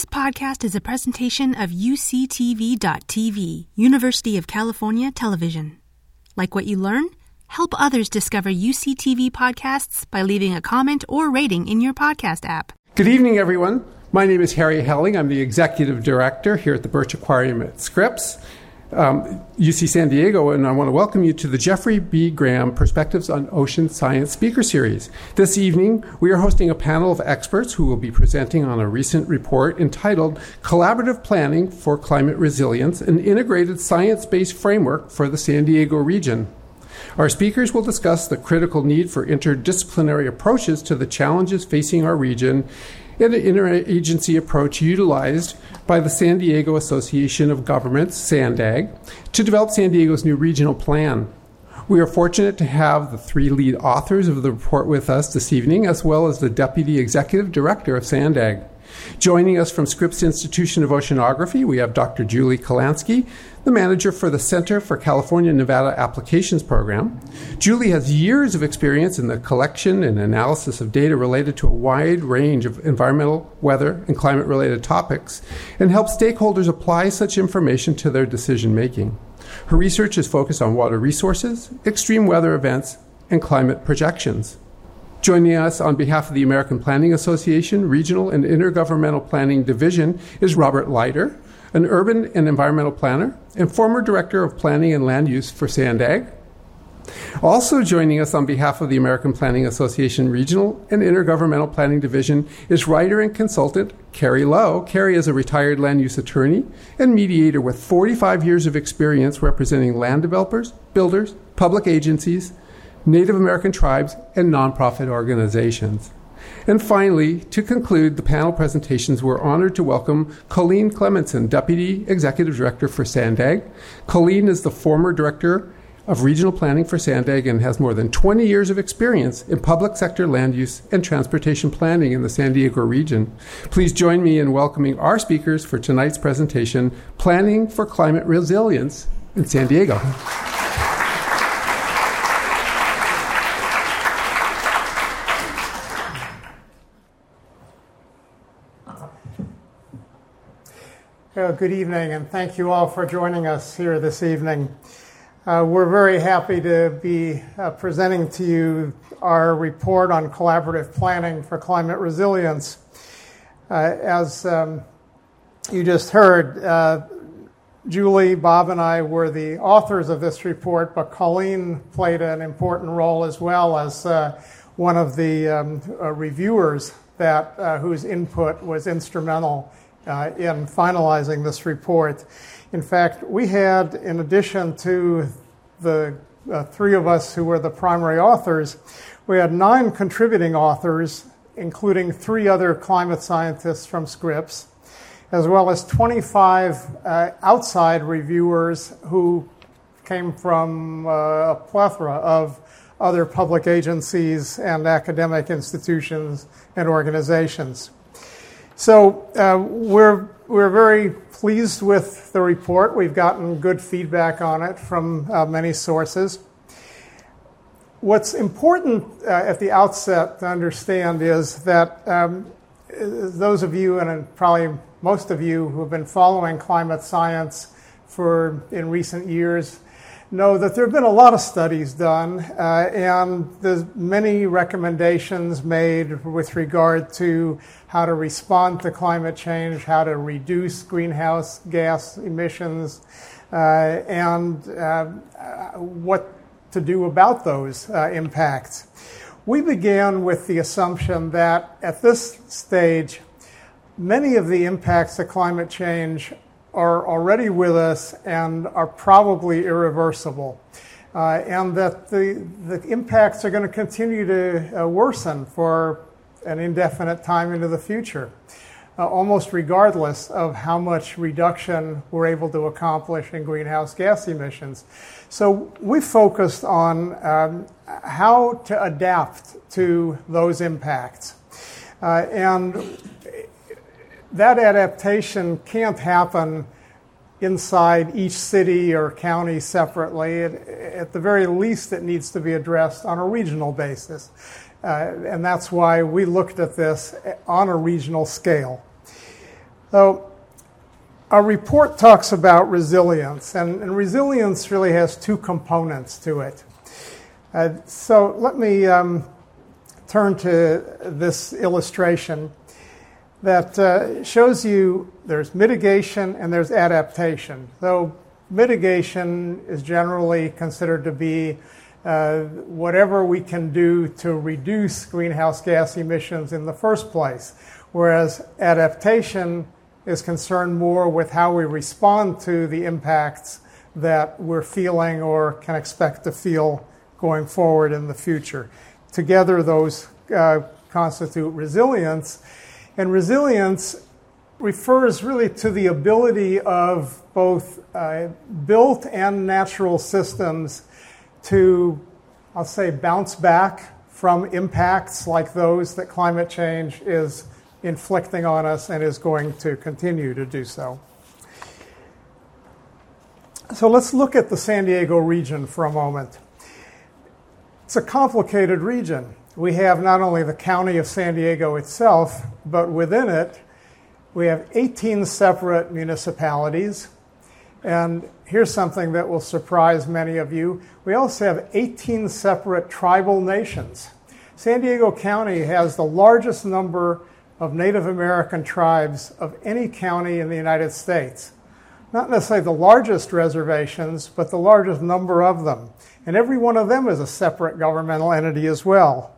This podcast is a presentation of UCTV.tv, University of California Television. Like what you learn? Help others discover UCTV podcasts by leaving a comment or rating in your podcast app. Good evening, everyone. My name is Harry Helling. I'm the executive director here at the Birch Aquarium at Scripps um, UC San Diego, and I want to welcome you to the Jeffrey B. Graham Perspectives on Ocean Science Speaker Series. This evening, we are hosting a panel of experts who will be presenting on a recent report entitled Collaborative Planning for Climate Resilience An Integrated Science Based Framework for the San Diego Region. Our speakers will discuss the critical need for interdisciplinary approaches to the challenges facing our region and an interagency approach utilized by the San Diego Association of Governments, SANDAG, to develop San Diego's new regional plan. We are fortunate to have the three lead authors of the report with us this evening, as well as the Deputy Executive Director of SANDAG. Joining us from Scripps Institution of Oceanography, we have Dr. Julie Kalansky, the manager for the Center for California Nevada Applications Program. Julie has years of experience in the collection and analysis of data related to a wide range of environmental, weather, and climate related topics and helps stakeholders apply such information to their decision making. Her research is focused on water resources, extreme weather events, and climate projections. Joining us on behalf of the American Planning Association Regional and Intergovernmental Planning Division is Robert Leiter, an urban and environmental planner and former director of planning and land use for SANDAG. Also joining us on behalf of the American Planning Association Regional and Intergovernmental Planning Division is writer and consultant Carrie Lowe. Carrie is a retired land use attorney and mediator with 45 years of experience representing land developers, builders, public agencies, Native American tribes, and nonprofit organizations. And finally, to conclude the panel presentations, we're honored to welcome Colleen Clementson, Deputy Executive Director for SANDAG. Colleen is the former Director of Regional Planning for SANDAG and has more than 20 years of experience in public sector land use and transportation planning in the San Diego region. Please join me in welcoming our speakers for tonight's presentation Planning for Climate Resilience in San Diego. Good evening, and thank you all for joining us here this evening. Uh, we're very happy to be uh, presenting to you our report on collaborative planning for climate resilience. Uh, as um, you just heard, uh, Julie, Bob, and I were the authors of this report, but Colleen played an important role as well as uh, one of the um, reviewers that whose input was instrumental uh, in finalizing this report. In fact, we had, in addition to the uh, three of us who were the primary authors, we had nine contributing authors, including three other climate scientists from Scripps, as well as 25 uh, outside reviewers who came from uh, a plethora of other public agencies and academic institutions and organizations. So uh, we're, we're very pleased with the report. We've gotten good feedback on it from uh, many sources. What's important uh, at the outset to understand is that um, those of you, and probably most of you who have been following climate science for in recent years, know that there have been a lot of studies done, uh, and there's many recommendations made with regard to how to respond to climate change, how to reduce greenhouse gas emissions, uh, and uh, what to do about those uh, impacts. We began with the assumption that at this stage, many of the impacts of climate change are already with us and are probably irreversible. Uh, and that the, the impacts are going to continue to uh, worsen for an indefinite time into the future, uh, almost regardless of how much reduction we're able to accomplish in greenhouse gas emissions. So we focused on um, how to adapt to those impacts. Uh, and that adaptation can't happen inside each city or county separately. It, at the very least, it needs to be addressed on a regional basis. Uh, and that's why we looked at this on a regional scale. So, our report talks about resilience, and, and resilience really has two components to it. Uh, so, let me um, turn to this illustration that uh, shows you there's mitigation and there's adaptation. So, mitigation is generally considered to be uh, whatever we can do to reduce greenhouse gas emissions in the first place, whereas adaptation is concerned more with how we respond to the impacts that we're feeling or can expect to feel going forward in the future. Together, those uh, constitute resilience. And resilience refers really to the ability of both uh, built and natural systems to, I'll say, bounce back from impacts like those that climate change is inflicting on us and is going to continue to do so. So let's look at the San Diego region for a moment. It's a complicated region. We have not only the county of San Diego itself, but within it, we have 18 separate municipalities. And here's something that will surprise many of you. We also have 18 separate tribal nations. San Diego County has the largest number of Native American tribes of any county in the United States. Not necessarily the largest reservations, but the largest number of them. And every one of them is a separate governmental entity as well.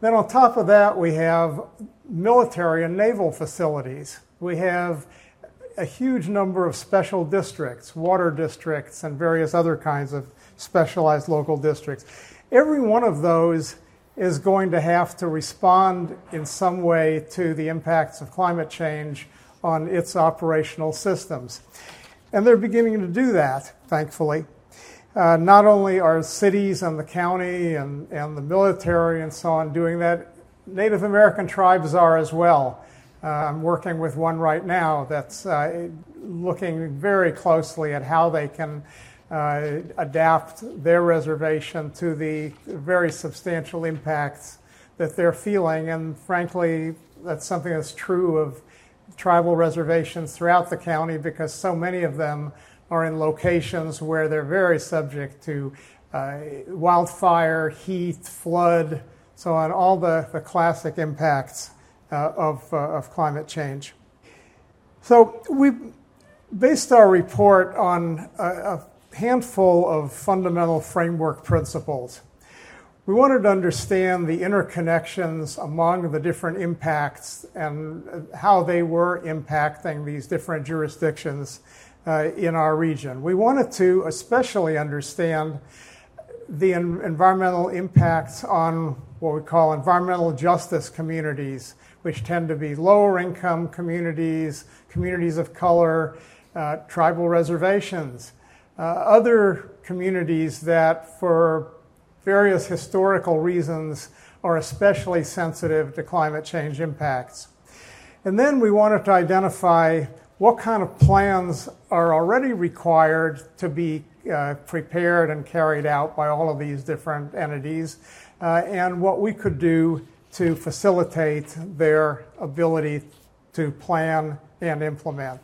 Then, on top of that, we have military and naval facilities. We have a huge number of special districts, water districts, and various other kinds of specialized local districts. Every one of those is going to have to respond in some way to the impacts of climate change on its operational systems. And they're beginning to do that, thankfully. Uh, not only are cities and the county and, and the military and so on doing that, Native American tribes are as well. Uh, I'm working with one right now that's uh, looking very closely at how they can uh, adapt their reservation to the very substantial impacts that they're feeling. And frankly, that's something that's true of tribal reservations throughout the county because so many of them are in locations where they're very subject to uh, wildfire, heat, flood, so on, all the, the classic impacts uh, of, uh, of climate change. So we based our report on a, a handful of fundamental framework principles. We wanted to understand the interconnections among the different impacts and how they were impacting these different jurisdictions uh, in our region. We wanted to especially understand the en- environmental impacts on what we call environmental justice communities, which tend to be lower income communities, communities of color, uh, tribal reservations uh, other communities that, for various historical reasons, are especially sensitive to climate change impacts. And then we wanted to identify what kind of plans are already required to be uh, prepared and carried out by all of these different entities, uh, and what we could do to facilitate their ability to plan and implement.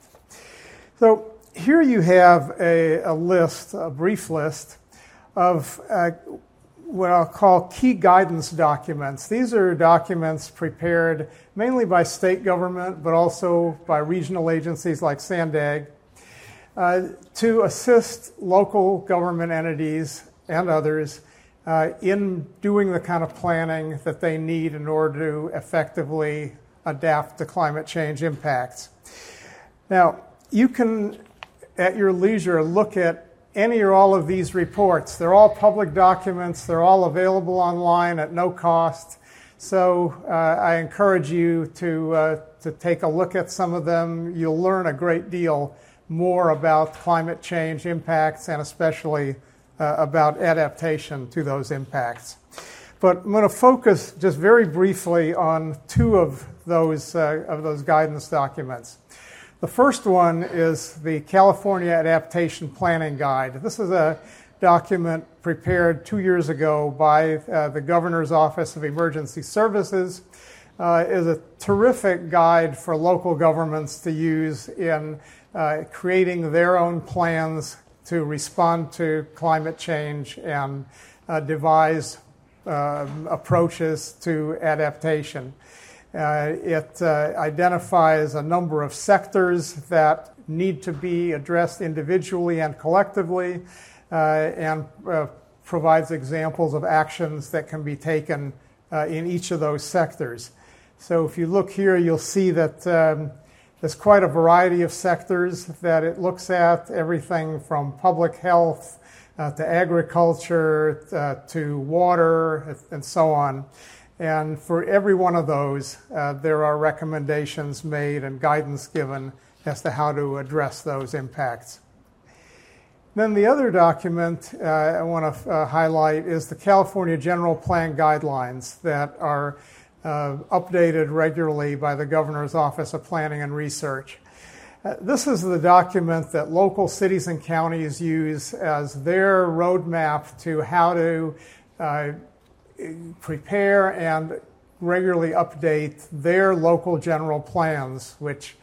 So, here you have a, a, list, a brief list, of uh, what I'll call key guidance documents. These are documents prepared mainly by state government, but also by regional agencies like SANDAG, uh, to assist local government entities and others uh, in doing the kind of planning that they need in order to effectively adapt to climate change impacts. Now, you can at your leisure, look at any or all of these reports. They're all public documents, they're all available online at no cost. So uh, I encourage you to, uh, to take a look at some of them. You'll learn a great deal more about climate change impacts and especially uh, about adaptation to those impacts. But I'm going to focus just very briefly on two of those, uh, of those guidance documents. The first one is the California Adaptation Planning Guide. This is a document prepared two years ago by uh, the Governor's Office of Emergency Services. uh, is a terrific guide for local governments to use in uh, creating their own plans to respond to climate change and uh, devise um, approaches to adaptation. Uh, it uh, identifies a number of sectors that need to be addressed individually and collectively, and provides examples of actions that can be taken in each of those sectors. So if you look here, you'll see that um, there's quite a variety of sectors that it looks at, everything from public health uh, to agriculture uh, to water and so on. And for every one of those, uh, there are recommendations made and guidance given as to how to address those impacts. Then the other document uh, I want to uh, highlight is the California General Plan Guidelines that are uh, updated regularly by the Governor's Office of Planning and Research. Uh, this is the document that local cities and counties use as their roadmap to how to uh, prepare and regularly update their local general plans, which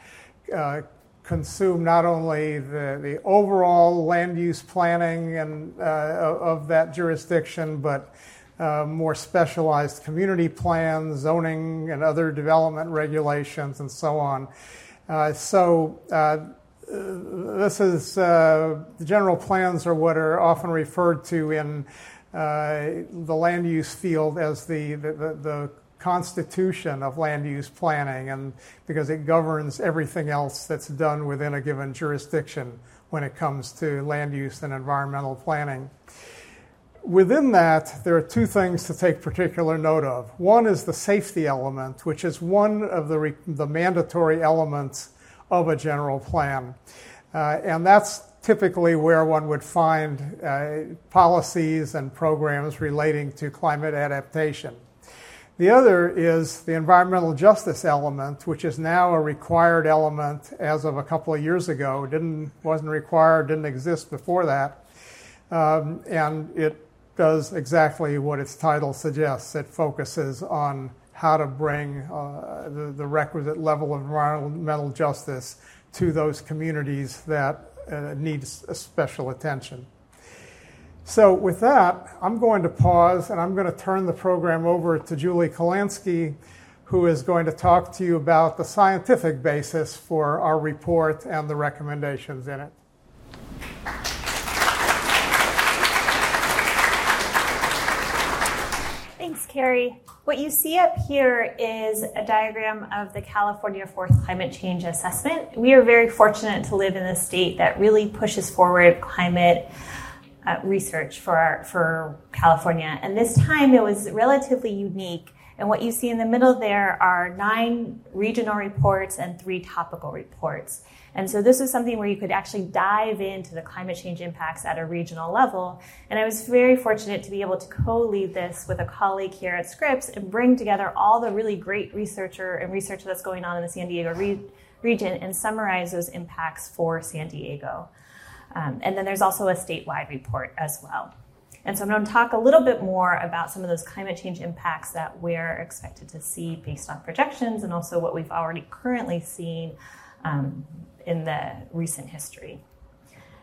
uh, consume not only the, the overall land use planning and, uh, of that jurisdiction, but uh, more specialized community plans, zoning, and other development regulations, and so on. Uh, so, uh, this is uh, the general plans are what are often referred to in uh, the land use field as the, the, the constitution of land use planning, and because it governs everything else that's done within a given jurisdiction when it comes to land use and environmental planning. Within that, there are two things to take particular note of. One is the safety element, which is one of the, re- the mandatory elements of a general plan. Uh, and that's typically where one would find uh, policies and programs relating to climate adaptation. The other is the environmental justice element, which is now a required element as of a couple of years ago. Didn't wasn't required, didn't exist before that, um, and it does exactly what its title suggests. It focuses on how to bring uh, the, the, requisite level of environmental justice to those communities that uh, need special attention. So, with that, I'm going to pause and I'm going to turn the program over to Julie Kalansky, who is going to talk to you about the scientific basis for our report and the recommendations in it. Thanks, Carrie. What you see up here is a diagram of the California Fourth Climate Change Assessment. We are very fortunate to live in a state that really pushes forward climate uh, research for, our, for California. And this time it was relatively unique. And what you see in the middle there are nine regional reports and three topical reports. And so this was something where you could actually dive into the climate change impacts at a regional level. And I was very fortunate to be able to co-lead this with a colleague here at Scripps and bring together all the really great researcher and research that's going on in the San Diego re- region and summarize those impacts for San Diego. Um, and then there's also a statewide report as well. And so I'm going to talk a little bit more about some of those climate change impacts that we're expected to see based on projections and also what we've already currently seen um, in the recent history.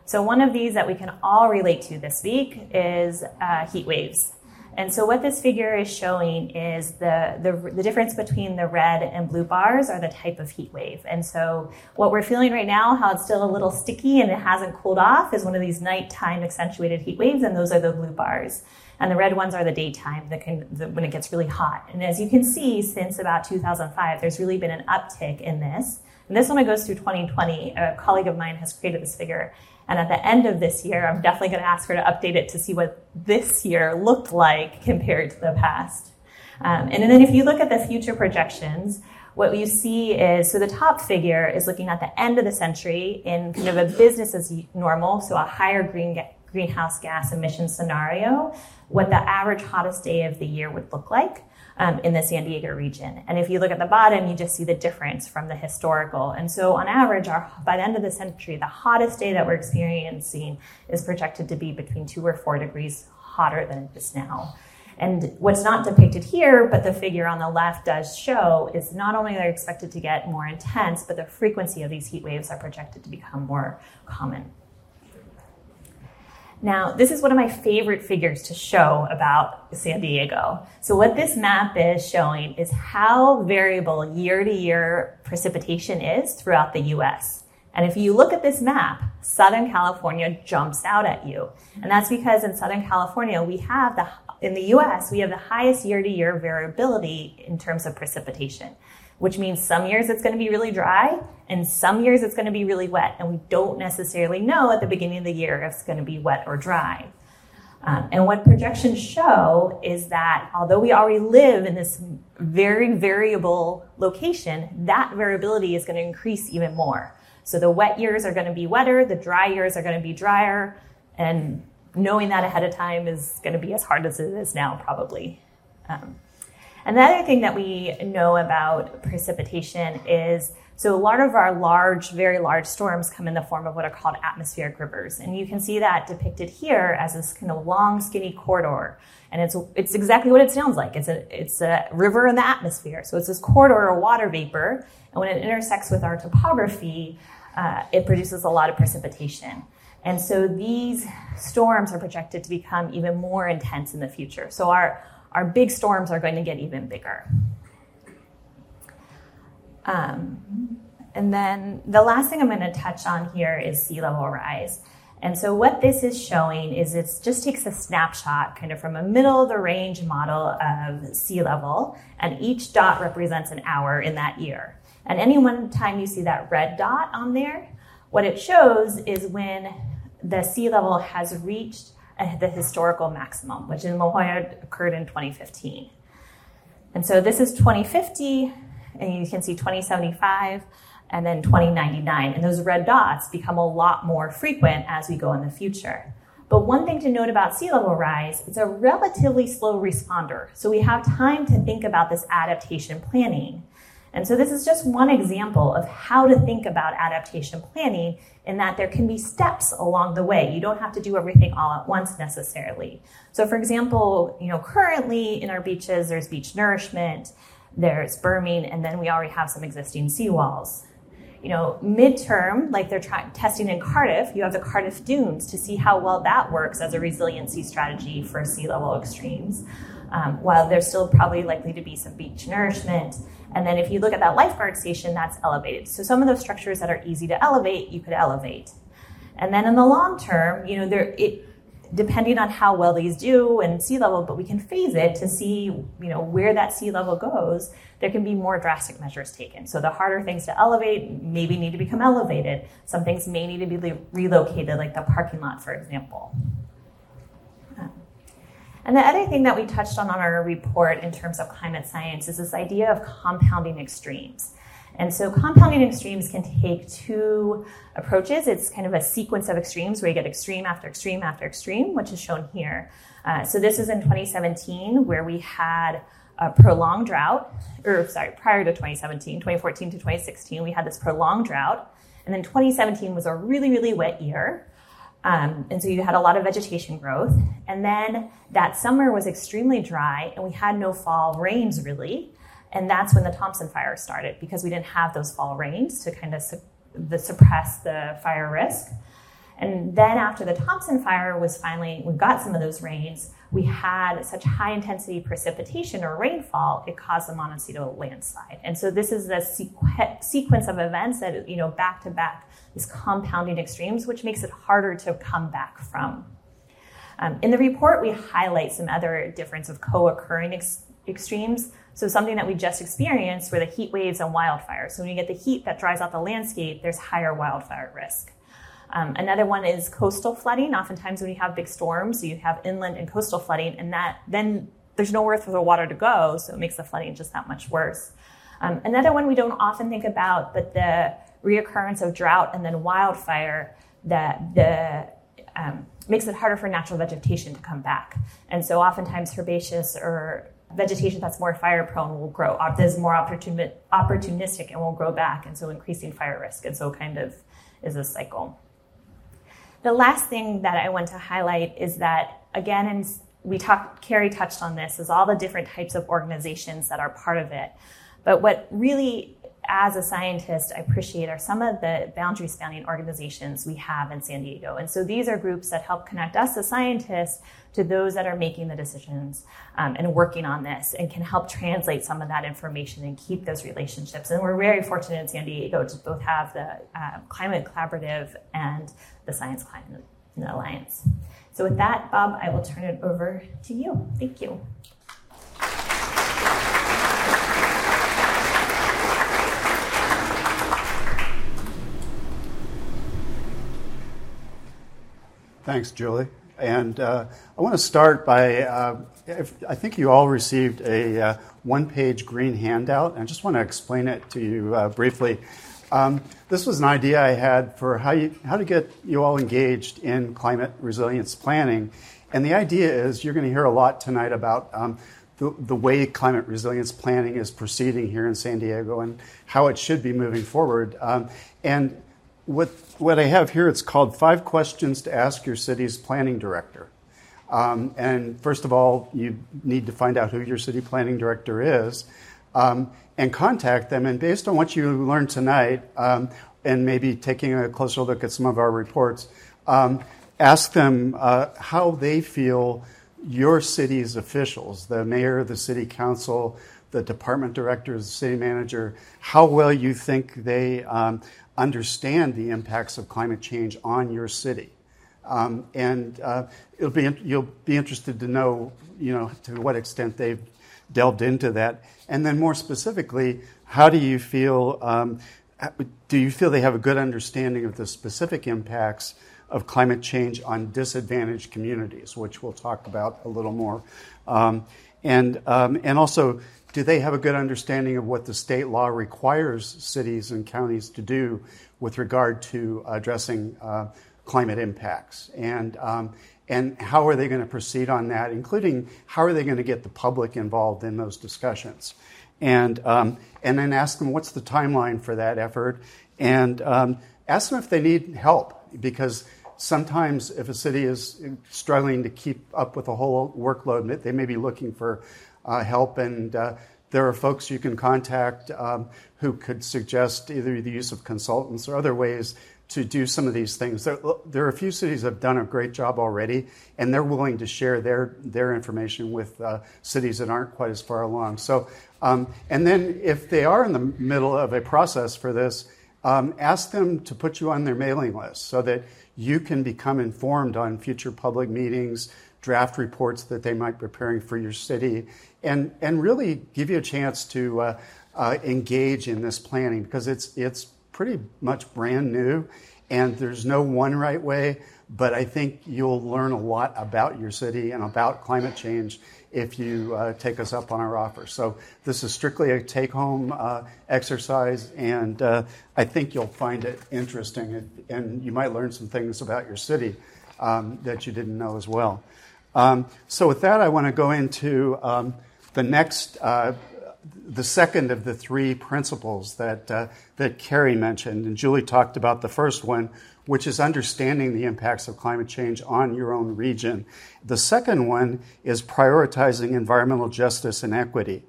So, one of these that we can all relate to this week is uh, heat waves. And so, what this figure is showing is the, the, the, difference between the red and blue bars are the type of heat wave. And so, what we're feeling right now, how it's still a little sticky and it hasn't cooled off, is one of these nighttime accentuated heat waves, and those are the blue bars. And the red ones are the daytime, the, the, when it gets really hot. And as you can see, since about 2005, there's really been an uptick in this. And this one goes through 2020. A colleague of mine has created this figure. And at the end of this year, I'm definitely going to ask her to update it to see what this year looked like compared to the past. Um, and then if you look at the future projections, what you see is so the top figure is looking at the end of the century in kind of a business as normal, so a higher green greenhouse gas emission scenario, what the average hottest day of the year would look like um, in the San Diego region. And if you look at the bottom, you just see the difference from the historical. And so, on average, our, by the end of the century, the hottest day that we're experiencing is projected to be between two or four degrees hotter than it is now. And what's not depicted here, but the figure on the left does show, is not only are they expected to get more intense, but the frequency of these heat waves are projected to become more common. Now, this is one of my favorite figures to show about San Diego. So, what this map is showing is how variable year to year precipitation is throughout the US. And if you look at this map, Southern California jumps out at you. And that's because in Southern California, we have the, in the US, we have the highest year to year variability in terms of precipitation which means some years it's going to be really dry and some years it's going to be really wet. And we don't necessarily know at the beginning of the year if it's going to be wet or dry. Um, and what projections show is that although we already live in this very variable location, that variability is going to increase even more. So the wet years are going to be wetter, the dry years are going to be drier, and knowing that ahead of time is going to be as hard as it is now, probably. Um, Another thing that we know about precipitation is so a lot of our large, very large storms come in the form of what are called atmospheric rivers. And you can see that depicted here as this kind of long, skinny corridor. And it's, it's exactly what it sounds like. It's a, it's a river in the atmosphere. So it's this corridor of water vapor. And when it intersects with our topography, uh, it produces a lot of precipitation. And so these storms are projected to become even more intense in the future. So our, our big storms are going to get even bigger. Um, and then the last thing I'm going to touch on here is sea level rise. And so what this is showing is it just takes a snapshot kind of from a middle of the range model of sea level, and each dot represents an hour in that year. And any one time you see that red dot on there, what it shows is when the sea level has reached the historical maximum, which in La Jolla occurred in 2015. And so this is 2050, and you can see 2075 and then 2099. And those red dots become a lot more frequent as we go in the future. But one thing to note about sea level rise, it's a relatively slow responder. So we have time to think about this adaptation planning. And so this is just one example of how to think about adaptation planning in that there can be steps along the way. You don't have to do everything all at once necessarily. So for example, you know, currently in our beaches, there's beach nourishment, there's berming, and then we already have some existing seawalls. You know, midterm, like they're testing in Cardiff, you have the Cardiff Dunes to see how well that works as a resiliency strategy for sea level extremes. Um, while there's still probably likely to be some beach nourishment and then if you look at that lifeguard station, that's elevated. So some of those structures that are easy to elevate, you could elevate. And then in the long term, you know, there it depending on how well these do and sea level, but we can phase it to see, you know, where that sea level goes. There can be more drastic measures taken. So the harder things to elevate maybe need to become elevated. Some things may need to be relocated, like the parking lot, for example. And the other thing that we touched on on our report in terms of climate science is this idea of compounding extremes. And so compounding extremes can take two approaches. It's kind of a sequence of extremes where you get extreme after extreme after extreme, which is shown here. Uh, so this is in 2017 where we had a prolonged drought, or sorry, prior to 2017, 2014 to 2016, we had this prolonged drought. And then 2017 was a really, really wet year. Um, and so you had a lot of vegetation growth. And then that summer was extremely dry, and we had no fall rains really. And that's when the Thompson fire started because we didn't have those fall rains to kind of su- the, suppress the fire risk. And then after the Thompson fire was finally, we got some of those rains, we had such high intensity precipitation or rainfall, it caused the Montecito landslide. And so this is the sequ- sequence of events that, you know, back to back these compounding extremes, which makes it harder to come back from. Um, in the report, we highlight some other difference of co-occurring ex- extremes. So something that we just experienced were the heat waves and wildfires. So when you get the heat that dries out the landscape, there's higher wildfire risk. Um, another one is coastal flooding. Oftentimes, when you have big storms, you have inland and coastal flooding, and that then there's nowhere for the water to go, so it makes the flooding just that much worse. Um, another one we don't often think about, but the reoccurrence of drought and then wildfire that the um, makes it harder for natural vegetation to come back. And so oftentimes herbaceous or vegetation that's more fire prone will grow, is more opportunistic and will grow back, and so increasing fire risk. And so kind of is a cycle. The last thing that I want to highlight is that again and we talked, Carrie touched on this, is all the different types of organizations that are part of it. But what really as a scientist, I appreciate are some of the boundary spanning organizations we have in San Diego. And so these are groups that help connect us as scientists to those that are making the decisions um, and working on this and can help translate some of that information and keep those relationships. And we're very fortunate in San Diego to both have the uh, Climate Collaborative and the Science Climate Alliance. So with that, Bob, I will turn it over to you. Thank you. Thanks, Julie. And uh, I want to start by uh, I think you all received a uh, one page green handout. I just want to explain it to you uh, briefly. Um, this was an idea I had for how, you, how to get you all engaged in climate resilience planning. And the idea is you're going to hear a lot tonight about um, the, the way climate resilience planning is proceeding here in San Diego and how it should be moving forward. Um, and what, what I have here, it's called Five Questions to Ask Your City's Planning Director. Um, and first of all, you need to find out who your city planning director is um, and contact them. And based on what you learned tonight, um, and maybe taking a closer look at some of our reports, um, ask them uh, how they feel your city's officials, the mayor, the city council, the department directors, the city manager, how well you think they um, understand the impacts of climate change on your city. Um, and uh, it'll be, you'll be interested to know, you know, to what extent they've delved into that. And then more specifically, how do you feel, um, do you feel they have a good understanding of the specific impacts of climate change on disadvantaged communities, which we'll talk about a little more. Um, and, um, and also, do they have a good understanding of what the state law requires cities and counties to do with regard to addressing uh, climate impacts? And, um, and how are they going to proceed on that, including how are they going to get the public involved in those discussions? And, um, and then ask them what's the timeline for that effort, and um, ask them if they need help, because sometimes if a city is struggling to keep up with the whole workload, they may be looking for uh, help. And uh, there are folks you can contact um, who could suggest either the use of consultants or other ways to do some of these things. There, there, are a few cities that have done a great job already, and they're willing to share their, their information with uh, cities that aren't quite as far along. So, um, and then if they are in the middle of a process for this, um, ask them to put you on their mailing list so that you can become informed on future public meetings, draft reports that they might be preparing for your city, and, and really give you a chance to uh, uh, engage in this planning because it's, it's pretty much brand new and there's no one right way, but I think you'll learn a lot about your city and about climate change if you uh, take us up on our offer. So this is strictly a take-home uh, exercise, and uh, I think you'll find it interesting, and you might learn some things about your city um, that you didn't know as well. Um, so with that, I want to go into um, the next, uh, the second of the three principles that uh, that Carrie mentioned, and Julie talked about the first one, which is understanding the impacts of climate change on your own region. The second one is prioritizing environmental justice and equity.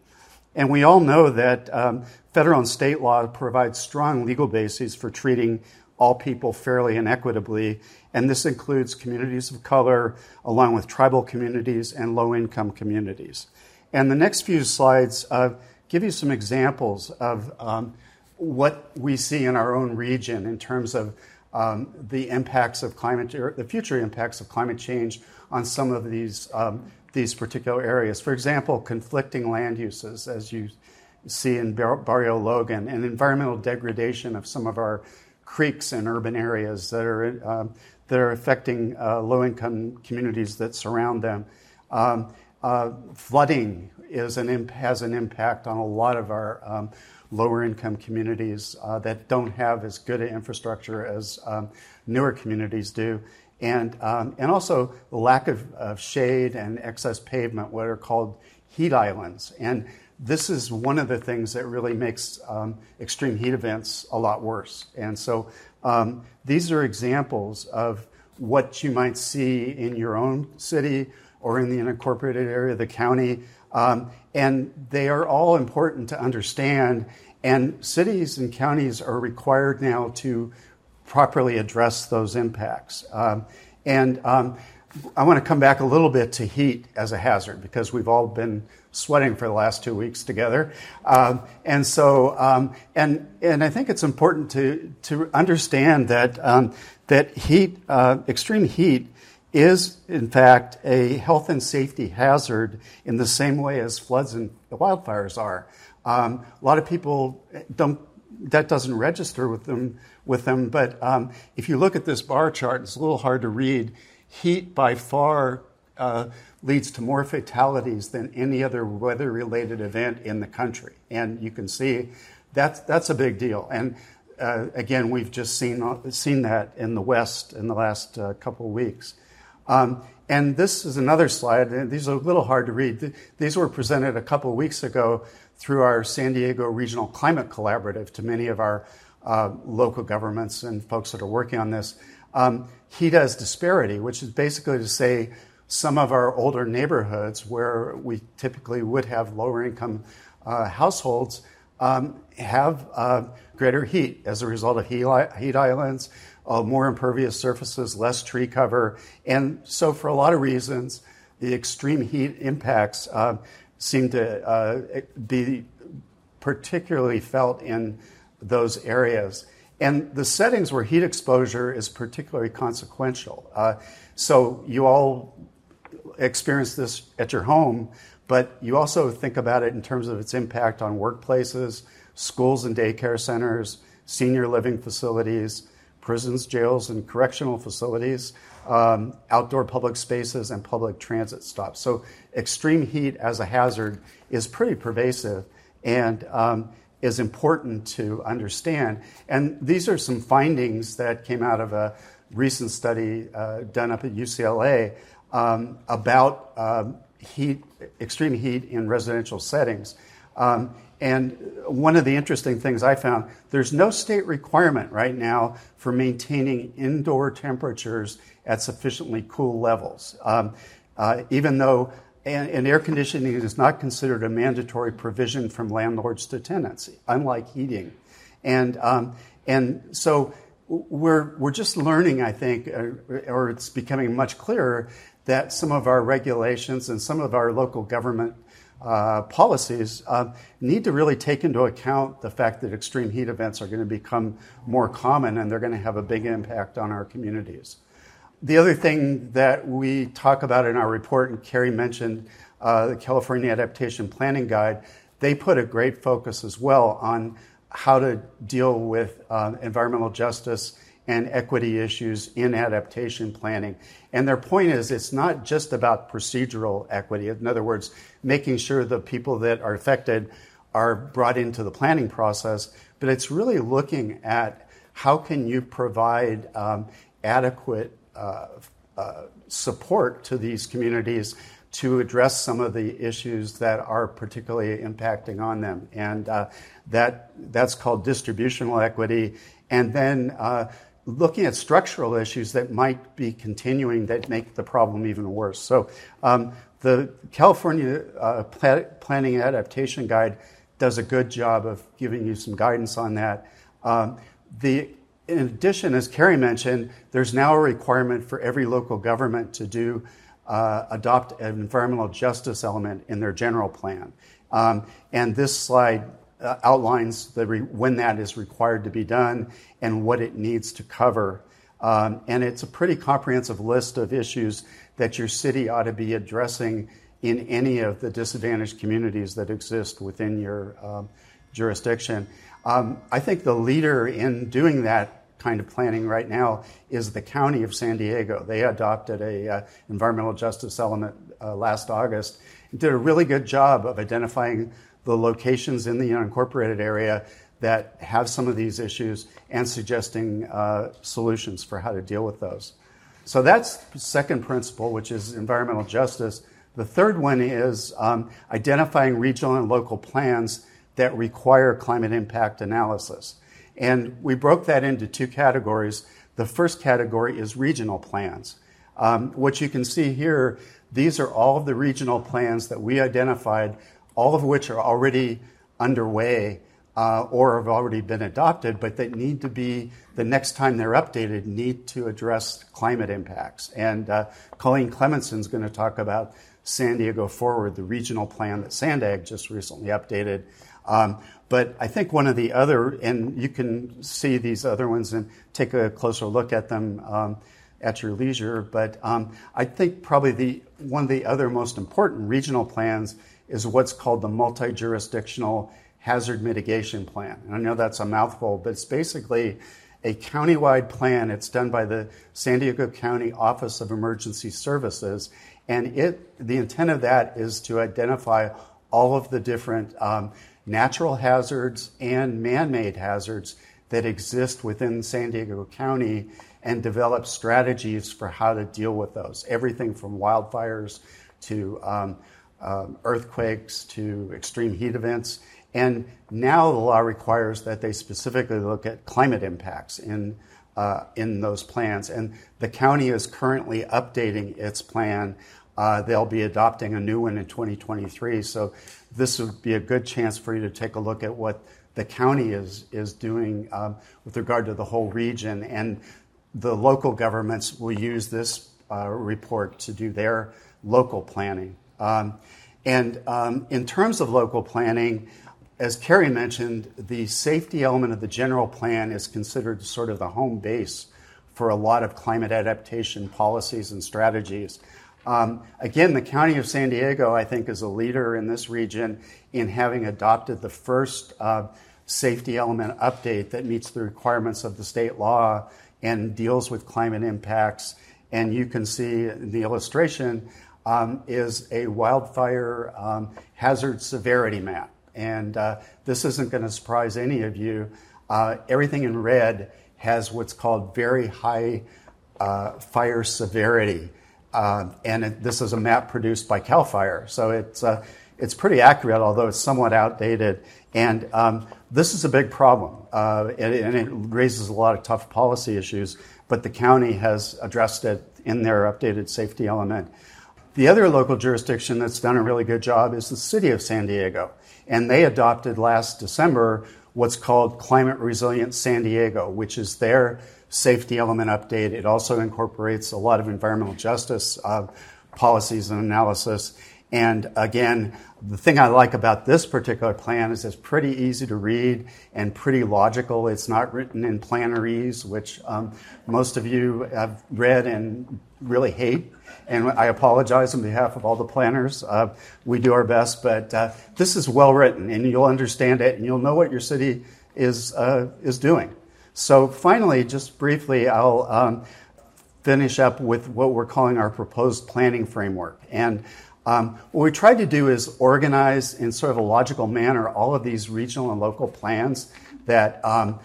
And we all know that um, federal and state law provide strong legal bases for treating all people fairly and equitably, and this includes communities of color, along with tribal communities and low income communities. And the next few slides uh, give you some examples of um, what we see in our own region in terms of um, the impacts of climate, or the future impacts of climate change on some of these, um, these particular areas. For example, conflicting land uses, as you see in Barrio Logan, and environmental degradation of some of our creeks in urban areas that are, um, that are affecting uh, low income communities that surround them. Um, uh, flooding is an imp- has an impact on a lot of our um, lower income communities uh, that don't have as good an infrastructure as um, newer communities do. And, um, and also the lack of, of shade and excess pavement, what are called heat islands. And this is one of the things that really makes um, extreme heat events a lot worse. And so um, these are examples of what you might see in your own city or in the unincorporated area of the county. Um, and they are all important to understand. And cities and counties are required now to properly address those impacts. Um, and um, I want to come back a little bit to heat as a hazard because we've all been sweating for the last two weeks together. Um, and so, um, and, and I think it's important to, to understand that, um, that heat, uh, extreme heat, is in fact a health and safety hazard in the same way as floods and wildfires are. Um, a lot of people don't, that doesn't register with them, with them but um, if you look at this bar chart, it's a little hard to read. Heat by far uh, leads to more fatalities than any other weather related event in the country. And you can see that's, that's a big deal. And uh, again, we've just seen, seen that in the West in the last uh, couple of weeks. Um, and this is another slide, these are a little hard to read. These were presented a couple of weeks ago through our San Diego Regional Climate Collaborative to many of our uh, local governments and folks that are working on this. Um, heat as disparity, which is basically to say some of our older neighborhoods where we typically would have lower income uh, households um, have uh, greater heat as a result of heat islands, uh, more impervious surfaces, less tree cover. And so, for a lot of reasons, the extreme heat impacts uh, seem to uh, be particularly felt in those areas. And the settings where heat exposure is particularly consequential. Uh, so, you all experience this at your home, but you also think about it in terms of its impact on workplaces, schools and daycare centers, senior living facilities, prisons, jails, and correctional facilities, um, outdoor public spaces, and public transit stops. So, extreme heat as a hazard is pretty pervasive and um, is important to understand. And these are some findings that came out of a recent study uh, done up at UCLA um, about um, heat, extreme heat in residential settings. Um, and one of the interesting things I found, there's no state requirement right now for maintaining indoor temperatures at sufficiently cool levels. Um, uh, even though and, and, air conditioning is not considered a mandatory provision from landlords to tenants, unlike heating. And, um, and so we're, we're just learning, I think, or, or it's becoming much clearer that some of our regulations and some of our local government uh, policies uh, need to really take into account the fact that extreme heat events are going to become more common and they're going to have a big impact on our communities. The other thing that we talk about in our report, and Carrie mentioned uh, the California Adaptation Planning Guide, they put a great focus as well on how to deal with uh, environmental justice and equity issues in adaptation planning. And their point is it's not just about procedural equity. In other words, making sure the people that are affected are brought into the planning process, but it's really looking at how can you provide um, adequate uh, uh, support to these communities to address some of the issues that are particularly impacting on them. And uh, that, that's called distributional equity. And then uh, looking at structural issues that might be continuing that make the problem even worse. So, um, the California uh, Planning Adaptation Guide does a good job of giving you some guidance on that. Um, the, in addition, as Kerry mentioned, there's now a requirement for every local government to do uh, adopt an environmental justice element in their general plan. Um, and this slide uh, outlines re- when that is required to be done and what it needs to cover. Um, and it's a pretty comprehensive list of issues that your city ought to be addressing in any of the disadvantaged communities that exist within your um, jurisdiction. Um, I think the leader in doing that kind of planning right now is the county of San Diego. They adopted a uh, environmental justice element uh, last August and did a really good job of identifying the locations in the unincorporated area that have some of these issues and suggesting uh, solutions for how to deal with those. So that's second principle, which is environmental justice. The third one is um, identifying regional and local plans that require climate impact analysis. And we broke that into two categories. The first category is regional plans. Um, what you can see here, these are all of the regional plans that we identified, all of which are already underway uh, or have already been adopted, but that need to be, the next time they're updated, need to address climate impacts. And uh, Colleen Clementson is going to talk about San Diego Forward, the regional plan that SANDAG just recently updated. Um, but I think one of the other, and you can see these other ones and take a closer look at them um, at your leisure. But um, I think probably the one of the other most important regional plans is what's called the multi-jurisdictional hazard mitigation plan. And I know that's a mouthful, but it's basically a countywide plan. It's done by the San Diego County Office of Emergency Services, and it the intent of that is to identify all of the different um, natural hazards and man-made hazards that exist within San Diego County and develop strategies for how to deal with those. Everything from wildfires to um, um, earthquakes to extreme heat events. And now the law requires that they specifically look at climate impacts in, uh, in those plans. And the county is currently updating its plan. Uh, they'll be adopting a new one in 2023. So this would be a good chance for you to take a look at what the county is, is doing um, with regard to the whole region. And the local governments will use this uh, report to do their local planning. Um, and um, in terms of local planning, as Kerry mentioned, the safety element of the general plan is considered sort of the home base for a lot of climate adaptation policies and strategies. Um, again, the County of San Diego, I think, is a leader in this region in having adopted the first uh, safety element update that meets the requirements of the state law and deals with climate impacts. And you can see in the illustration um, is a wildfire um, hazard severity map. And uh, this isn't going to surprise any of you. Uh, everything in red has what's called very high uh, fire severity. Uh, and it, this is a map produced by CAL FIRE. So it's, uh, it's pretty accurate, although it's somewhat outdated. And um, this is a big problem, uh, and, and it raises a lot of tough policy issues. But the county has addressed it in their updated safety element. The other local jurisdiction that's done a really good job is the city of San Diego. And they adopted last December what's called Climate Resilient San Diego, which is their safety element update. It also incorporates a lot of environmental justice uh, policies and analysis. And again, the thing I like about this particular plan is it's pretty easy to read and pretty logical. It's not written in plannerese, which um, most of you have read and really hate and I apologize on behalf of all the planners. Uh, we do our best, but uh, this is well written, and you'll understand it, and you'll know what your city is uh, is doing. So, finally, just briefly, I'll um, finish up with what we're calling our proposed planning framework. And um, what we tried to do is organize in sort of a logical manner all of these regional and local plans that um,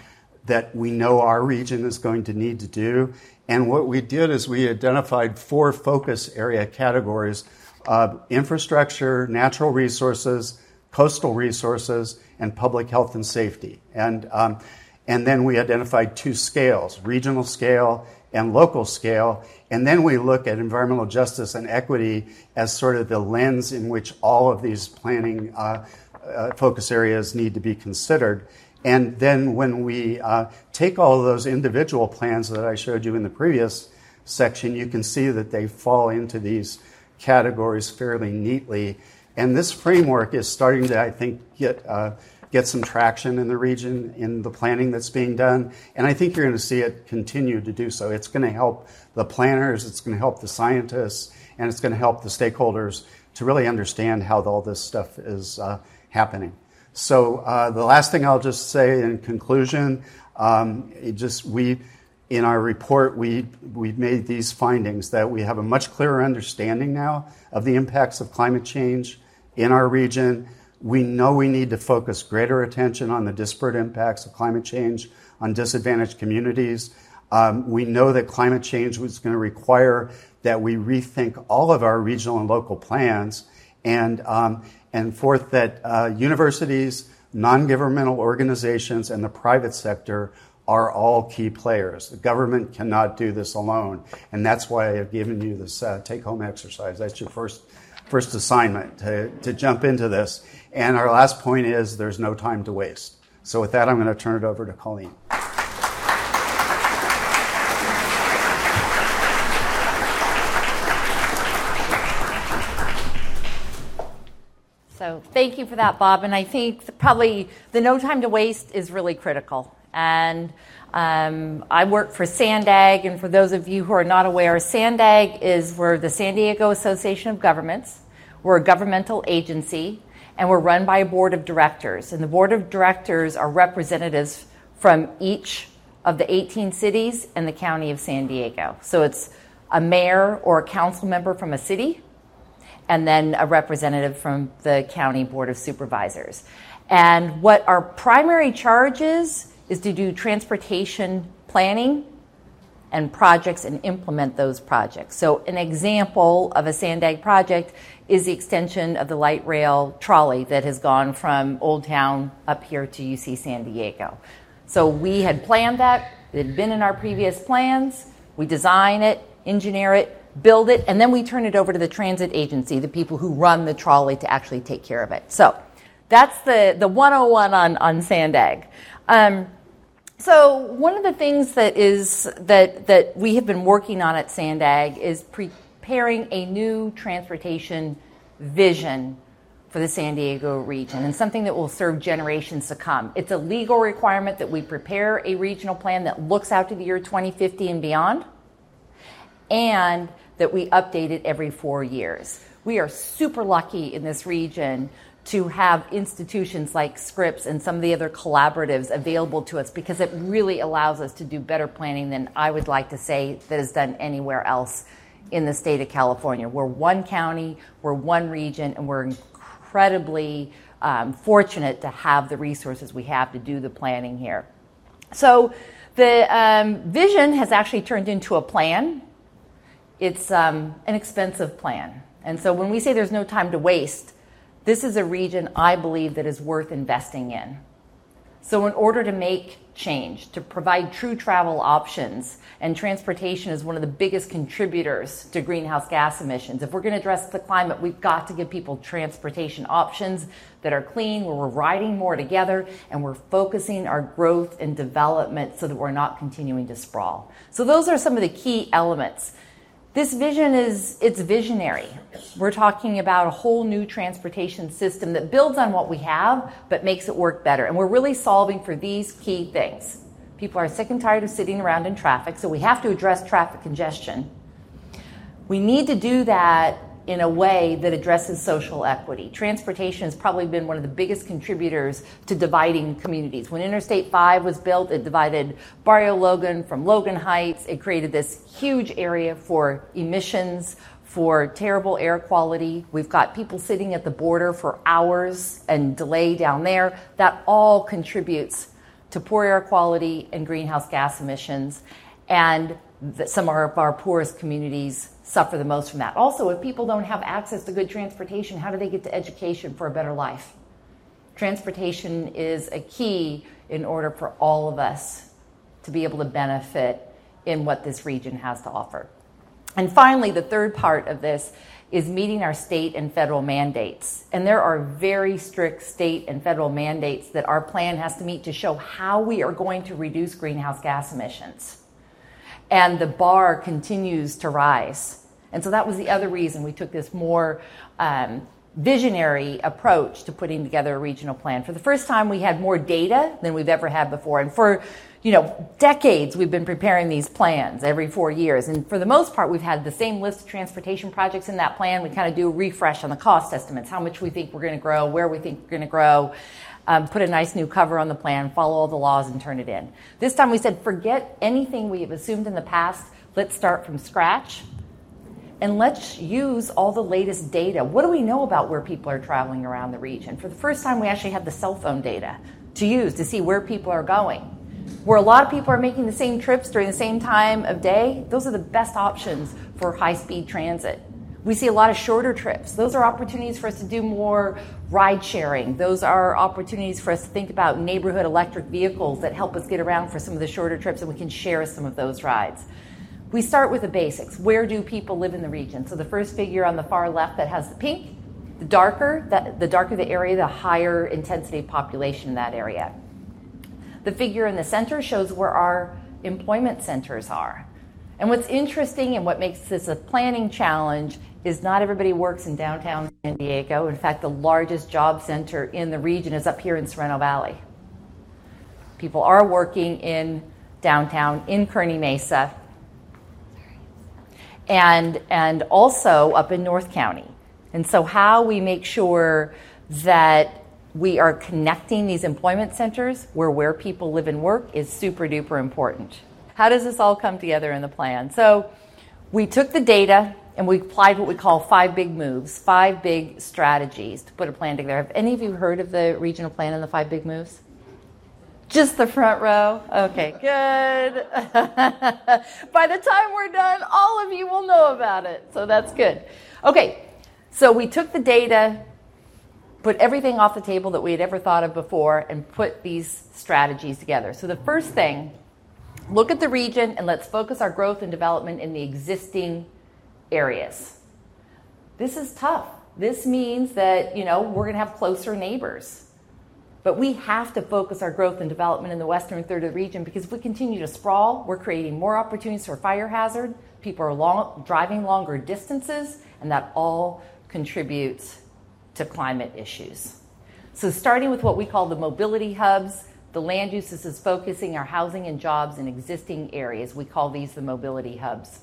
that we know our region is going to need to do and what we did is we identified four focus area categories infrastructure, natural resources, coastal resources, and public health and safety. And, um, and then we identified two scales regional scale and local scale. And then we look at environmental justice and equity as sort of the lens in which all of these planning uh, uh, focus areas need to be considered. And then when we uh, take all of those individual plans that I showed you in the previous section, you can see that they fall into these categories fairly neatly. And this framework is starting to, I think, get, uh, get some traction in the region in the planning that's being done. And I think you're going to see it continue to do so. It's going to help the planners, it's going to help the scientists, and it's going to help the stakeholders to really understand how all this stuff is uh, happening. So uh, the last thing I'll just say in conclusion, um, just we in our report we we made these findings that we have a much clearer understanding now of the impacts of climate change in our region. We know we need to focus greater attention on the disparate impacts of climate change on disadvantaged communities. Um, we know that climate change is going to require that we rethink all of our regional and local plans. And, um, and fourth, that uh, universities, non governmental organizations, and the private sector are all key players. The government cannot do this alone, and that's why I've given you this uh, take-home exercise. That's your first first assignment to, to jump into this. And our last point is there's no time to waste. So with that, I'm going to turn it over to Colleen. So thank you for that, Bob. And I think probably the no time to waste is really critical. And um, I work for SANDAG, and for those of you who are not aware, SANDAG is we're the San Diego Association of Governments. We're a governmental agency, and we're run by a board of directors. And the board of directors are representatives from each of the 18 cities and the county of San Diego. So it's a mayor or a council member from a city, and then a representative from the county board of supervisors. And what our primary charge is is to do transportation planning and projects and implement those projects. So, an example of a Sandag project is the extension of the light rail trolley that has gone from Old Town up here to UC San Diego. So, we had planned that, it had been in our previous plans. We design it, engineer it, build it, and then we turn it over to the transit agency, the people who run the trolley, to actually take care of it. So, that's the, the 101 on, on Sandag. Um, so one of the things that is that that we have been working on at Sandag is preparing a new transportation vision for the San Diego region and something that will serve generations to come. It's a legal requirement that we prepare a regional plan that looks out to the year 2050 and beyond and that we update it every 4 years. We are super lucky in this region to have institutions like Scripps and some of the other collaboratives available to us because it really allows us to do better planning than I would like to say that is done anywhere else in the state of California. We're one county, we're one region, and we're incredibly um, fortunate to have the resources we have to do the planning here. So the um, vision has actually turned into a plan. It's um, an expensive plan. And so when we say there's no time to waste, this is a region I believe that is worth investing in. So, in order to make change, to provide true travel options, and transportation is one of the biggest contributors to greenhouse gas emissions. If we're going to address the climate, we've got to give people transportation options that are clean, where we're riding more together, and we're focusing our growth and development so that we're not continuing to sprawl. So, those are some of the key elements. This vision is it's visionary. We're talking about a whole new transportation system that builds on what we have but makes it work better. And we're really solving for these key things. People are sick and tired of sitting around in traffic, so we have to address traffic congestion. We need to do that in a way that addresses social equity. Transportation has probably been one of the biggest contributors to dividing communities. When Interstate 5 was built, it divided Barrio Logan from Logan Heights. It created this huge area for emissions, for terrible air quality. We've got people sitting at the border for hours and delay down there. That all contributes to poor air quality and greenhouse gas emissions. And some of our poorest communities suffer the most from that. Also, if people don't have access to good transportation, how do they get to education for a better life? Transportation is a key in order for all of us to be able to benefit in what this region has to offer. And finally, the third part of this is meeting our state and federal mandates. And there are very strict state and federal mandates that our plan has to meet to show how we are going to reduce greenhouse gas emissions and the bar continues to rise. And so that was the other reason we took this more um, visionary approach to putting together a regional plan. For the first time, we had more data than we've ever had before. And for you know, decades we've been preparing these plans every four years. And for the most part, we've had the same list of transportation projects in that plan. We kind of do a refresh on the cost estimates, how much we think we're going to grow, where we think we're going to grow um, put a nice new cover on the plan, follow all the laws, and turn it in. This time we said, forget anything we have assumed in the past. Let's start from scratch and let's use all the latest data. What do we know about where people are traveling around the region? For the first time, we actually have the cell phone data to use to see where people are going. Where a lot of people are making the same trips during the same time of day, those are the best options for high speed transit. We see a lot of shorter trips. Those are opportunities for us to do more ride sharing. Those are opportunities for us to think about neighborhood electric vehicles that help us get around for some of the shorter trips and we can share some of those rides. We start with the basics. Where do people live in the region? So the first figure on the far left that has the pink, the darker, that, the darker the area, the higher intensity population in that area. The figure in the center shows where our employment centers are. And what's interesting and what makes this a planning challenge is not everybody works in downtown San Diego. In fact, the largest job center in the region is up here in Sorrento Valley. People are working in downtown, in Kearny Mesa, and, and also up in North County. And so, how we make sure that we are connecting these employment centers where where people live and work is super duper important. How does this all come together in the plan? So, we took the data and we applied what we call five big moves, five big strategies to put a plan together. Have any of you heard of the regional plan and the five big moves? Just the front row? Okay, good. By the time we're done, all of you will know about it. So that's good. Okay, so we took the data, put everything off the table that we had ever thought of before, and put these strategies together. So the first thing, look at the region and let's focus our growth and development in the existing areas. This is tough. This means that, you know, we're going to have closer neighbors. But we have to focus our growth and development in the western third of the region because if we continue to sprawl, we're creating more opportunities for fire hazard. People are long, driving longer distances, and that all contributes to climate issues. So, starting with what we call the mobility hubs, the land uses is focusing our housing and jobs in existing areas. We call these the mobility hubs.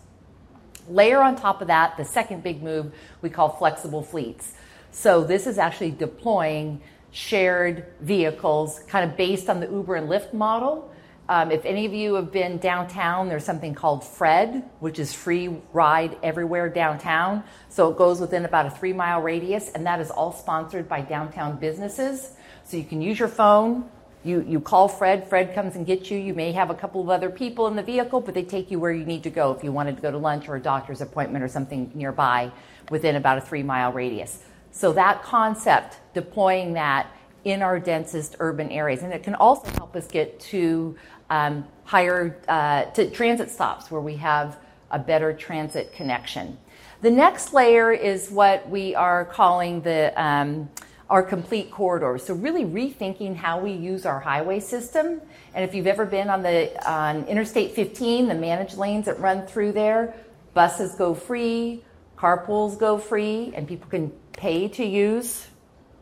Layer on top of that, the second big move we call flexible fleets. So this is actually deploying shared vehicles kind of based on the Uber and Lyft model. Um, if any of you have been downtown, there's something called Fred, which is free ride everywhere downtown. So it goes within about a three mile radius, and that is all sponsored by downtown businesses. So you can use your phone, you, you call Fred, Fred comes and gets you. You may have a couple of other people in the vehicle, but they take you where you need to go if you wanted to go to lunch or a doctor's appointment or something nearby within about a three mile radius. So that concept, deploying that in our densest urban areas, and it can also help us get to um, higher uh, to transit stops where we have a better transit connection. The next layer is what we are calling the um, our complete corridors. So really rethinking how we use our highway system. And if you've ever been on the on Interstate 15, the managed lanes that run through there, buses go free, carpools go free, and people can pay to use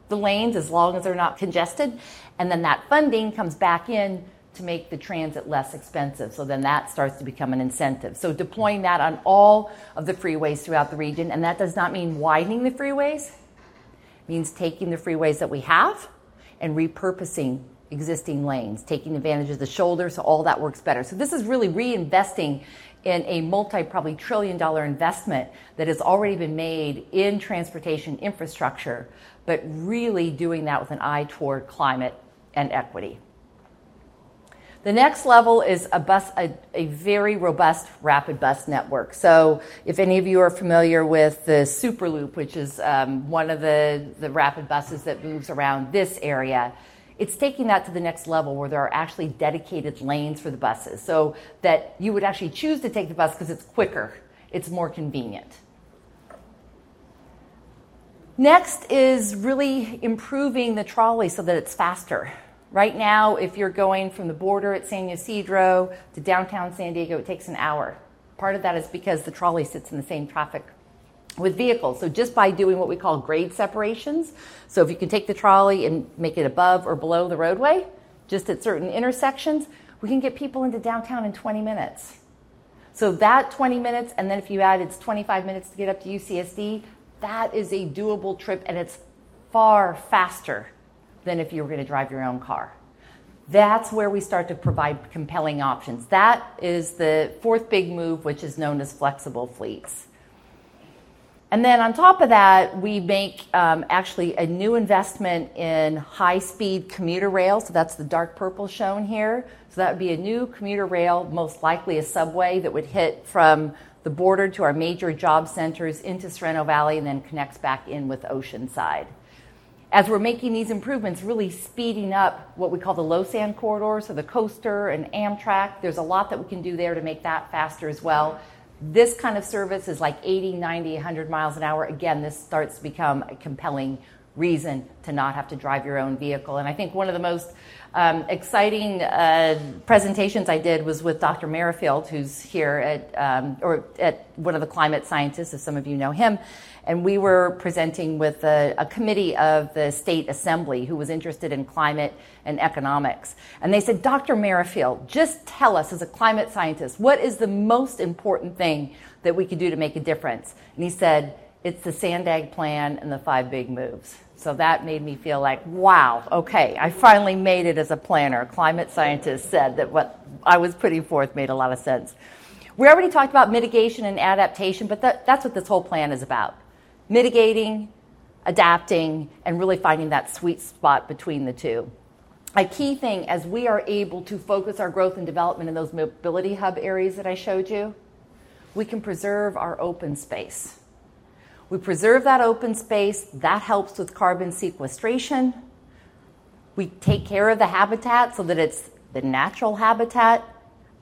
the lanes as long as they're not congested. And then that funding comes back in to make the transit less expensive. So then that starts to become an incentive. So deploying that on all of the freeways throughout the region, and that does not mean widening the freeways, means taking the freeways that we have and repurposing existing lanes, taking advantage of the shoulder so all that works better. So this is really reinvesting in a multi probably trillion dollar investment that has already been made in transportation infrastructure, but really doing that with an eye toward climate and equity. The next level is a bus, a, a, very robust rapid bus network. So, if any of you are familiar with the Superloop, which is um, one of the, the rapid buses that moves around this area, it's taking that to the next level where there are actually dedicated lanes for the buses so that you would actually choose to take the bus because it's quicker, it's more convenient. Next is really improving the trolley so that it's faster. Right now, if you're going from the border at San Ysidro to downtown San Diego, it takes an hour. Part of that is because the trolley sits in the same traffic with vehicles. So just by doing what we call grade separations, so if you can take the trolley and make it above or below the roadway, just at certain intersections, we can get people into downtown in 20 minutes. So that 20 minutes, and then if you add it's 25 minutes to get up to UCSD, that is a doable trip and it's far faster than if you were going to drive your own car. That's where we start to provide compelling options. That is the fourth big move, which is known as flexible fleets. And then on top of that, we make um, actually a new investment in high speed commuter rail. So that's the dark purple shown here. So that would be a new commuter rail, most likely a subway that would hit from the border to our major job centers into Sorrento Valley and then connects back in with Oceanside. As we're making these improvements, really speeding up what we call the LOSSAN corridor, so the coaster and Amtrak, there's a lot that we can do there to make that faster as well. This kind of service is like 80, 90, 100 miles an hour. Again, this starts to become a compelling reason to not have to drive your own vehicle. And I think one of the most um, exciting uh, presentations I did was with Dr. Merrifield, who's here at, um, or at one of the climate scientists, as some of you know him. And we were presenting with a, a committee of the state assembly who was interested in climate and economics. And they said, Dr. Merrifield, just tell us, as a climate scientist, what is the most important thing that we could do to make a difference? And he said, it's the Sandag plan and the five big moves. So that made me feel like, wow, okay, I finally made it as a planner. Climate scientists said that what I was putting forth made a lot of sense. We already talked about mitigation and adaptation, but that, that's what this whole plan is about mitigating, adapting, and really finding that sweet spot between the two. A key thing as we are able to focus our growth and development in those mobility hub areas that I showed you, we can preserve our open space. We preserve that open space, that helps with carbon sequestration. We take care of the habitat so that it's the natural habitat.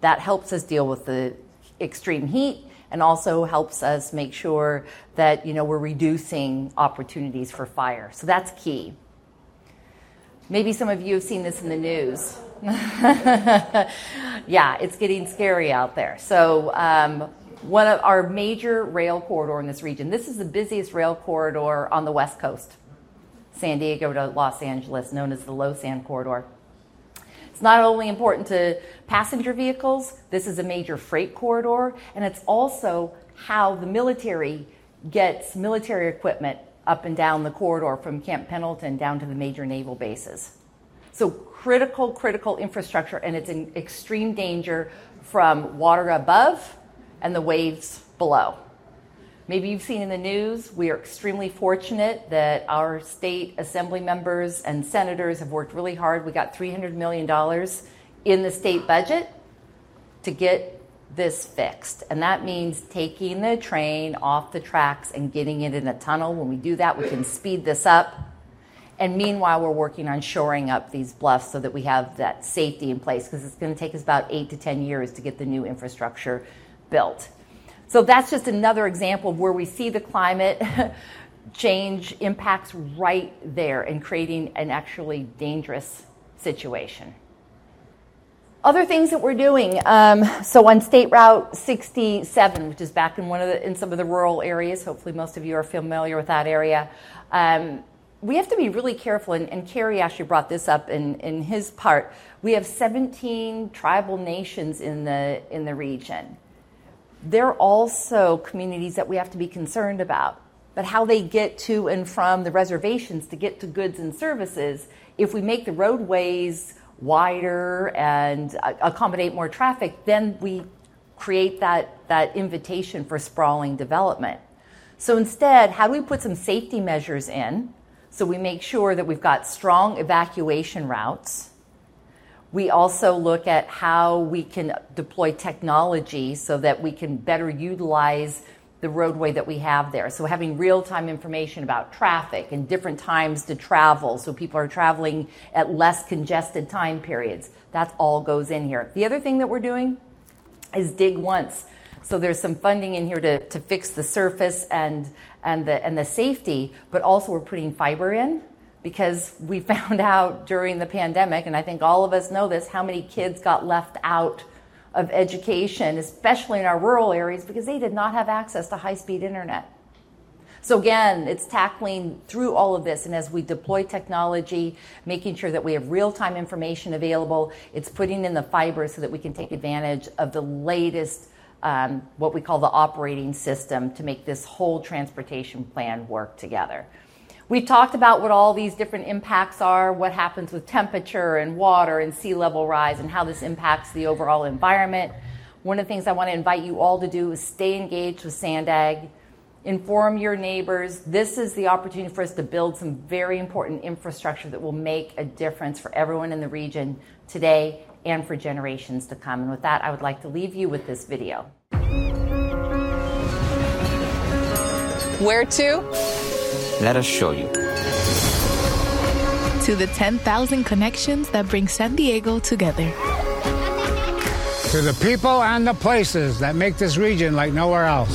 That helps us deal with the extreme heat and also helps us make sure that you know we're reducing opportunities for fire. So that's key. Maybe some of you have seen this in the news. yeah, it's getting scary out there. So um, one of our major rail corridor in this region. This is the busiest rail corridor on the West Coast, San Diego to Los Angeles, known as the LOSSAN Corridor. It's not only important to passenger vehicles, this is a major freight corridor, and it's also how the military gets military equipment up and down the corridor from Camp Pendleton down to the major naval bases. So, critical, critical infrastructure, and it's in extreme danger from water above and the waves below. Maybe you've seen in the news, we are extremely fortunate that our state assembly members and senators have worked really hard. We got $300 million in the state budget to get this fixed. And that means taking the train off the tracks and getting it in a tunnel. When we do that, we can speed this up. And meanwhile, we're working on shoring up these bluffs so that we have that safety in place because it's going to take us about eight to 10 years to get the new infrastructure built. So that's just another example of where we see the climate change impacts right there and creating an actually dangerous situation. Other things that we're doing. Um, so on State Route 67, which is back in one of the in some of the rural areas, hopefully most of you are familiar with that area. Um, we have to be really careful, and, and Kerry actually brought this up in, in his part. We have 17 tribal nations in the in the region they're also communities that we have to be concerned about. But how they get to and from the reservations to get to goods and services, if we make the roadways wider and accommodate more traffic, then we create that, that invitation for sprawling development. So instead, how do we put some safety measures in so we make sure that we've got strong evacuation routes? We also look at how we can deploy technology so that we can better utilize the roadway that we have there. So having real-time information about traffic and different times to travel so people are traveling at less congested time periods. That all goes in here. The other thing that we're doing is dig once. So there's some funding in here to, to fix the surface and, and, the, and the safety, but also we're putting fiber in because we found out during the pandemic, and I think all of us know this, how many kids got left out of education, especially in our rural areas, because they did not have access to high speed internet. So, again, it's tackling through all of this, and as we deploy technology, making sure that we have real time information available, it's putting in the fiber so that we can take advantage of the latest, um, what we call the operating system, to make this whole transportation plan work together. We've talked about what all these different impacts are, what happens with temperature and water and sea level rise, and how this impacts the overall environment. One of the things I want to invite you all to do is stay engaged with Sandag, inform your neighbors. This is the opportunity for us to build some very important infrastructure that will make a difference for everyone in the region today and for generations to come. And with that, I would like to leave you with this video. Where to? Let us show you. To the 10,000 connections that bring San Diego together. To the people and the places that make this region like nowhere else.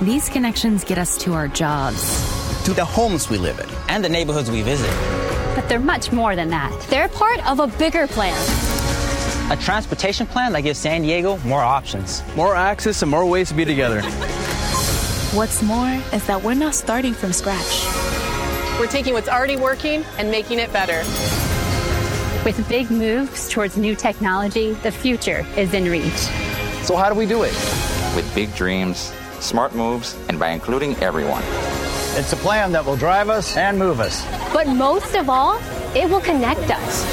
These connections get us to our jobs, to the homes we live in, and the neighborhoods we visit. But they're much more than that. They're part of a bigger plan. A transportation plan that gives San Diego more options, more access, and more ways to be together. What's more is that we're not starting from scratch. We're taking what's already working and making it better. With big moves towards new technology, the future is in reach. So, how do we do it? With big dreams, smart moves, and by including everyone. It's a plan that will drive us and move us. But most of all, it will connect us.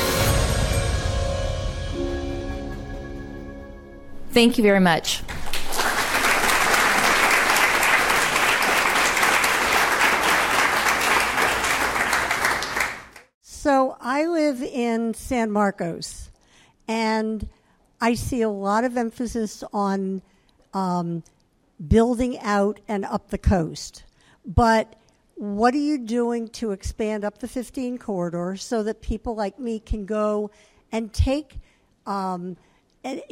Thank you very much. So I live in San Marcos, and I see a lot of emphasis on um, building out and up the coast. But what are you doing to expand up the 15 corridor so that people like me can go and take um,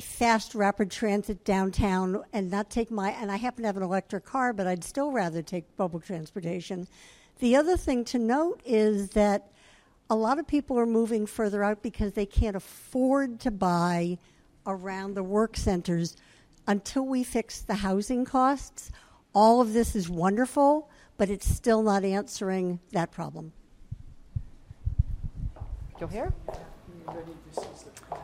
fast, rapid transit downtown and not take my, and I happen to have an electric car, but I'd still rather take public transportation. The other thing to note is that a lot of people are moving further out because they can't afford to buy around the work centers until we fix the housing costs. All of this is wonderful, but it's still not answering that problem. Go here.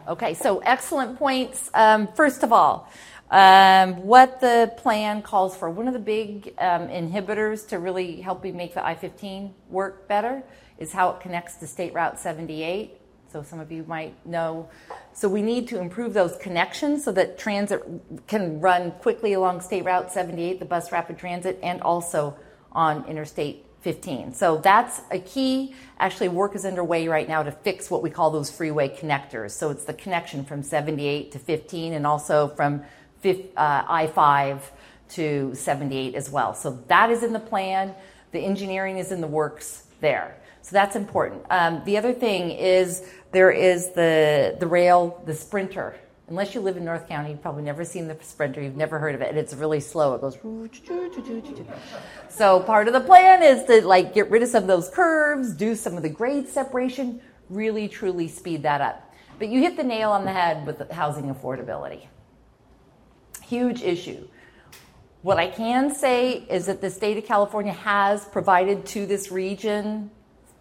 Okay, so excellent points. Um, first of all, um, what the plan calls for, one of the big um, inhibitors to really helping make the I 15 work better is how it connects to State Route 78. So some of you might know. So we need to improve those connections so that transit can run quickly along State Route 78, the bus rapid transit, and also on Interstate 15. So that's a key. Actually, work is underway right now to fix what we call those freeway connectors. So it's the connection from 78 to 15 and also from uh, I 5 to 78 as well. So that is in the plan. The engineering is in the works there. So that's important. Um, the other thing is there is the, the rail, the sprinter. Unless you live in North County, you've probably never seen the sprinter, you've never heard of it, and it's really slow. It goes. So part of the plan is to like get rid of some of those curves, do some of the grade separation, really truly speed that up. But you hit the nail on the head with housing affordability. Huge issue. What I can say is that the state of California has provided to this region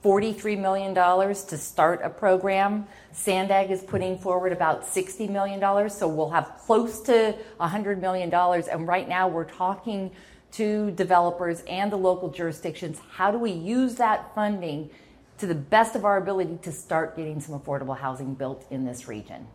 $43 million to start a program. Sandag is putting forward about $60 million, so we'll have close to $100 million. And right now we're talking to developers and the local jurisdictions how do we use that funding to the best of our ability to start getting some affordable housing built in this region.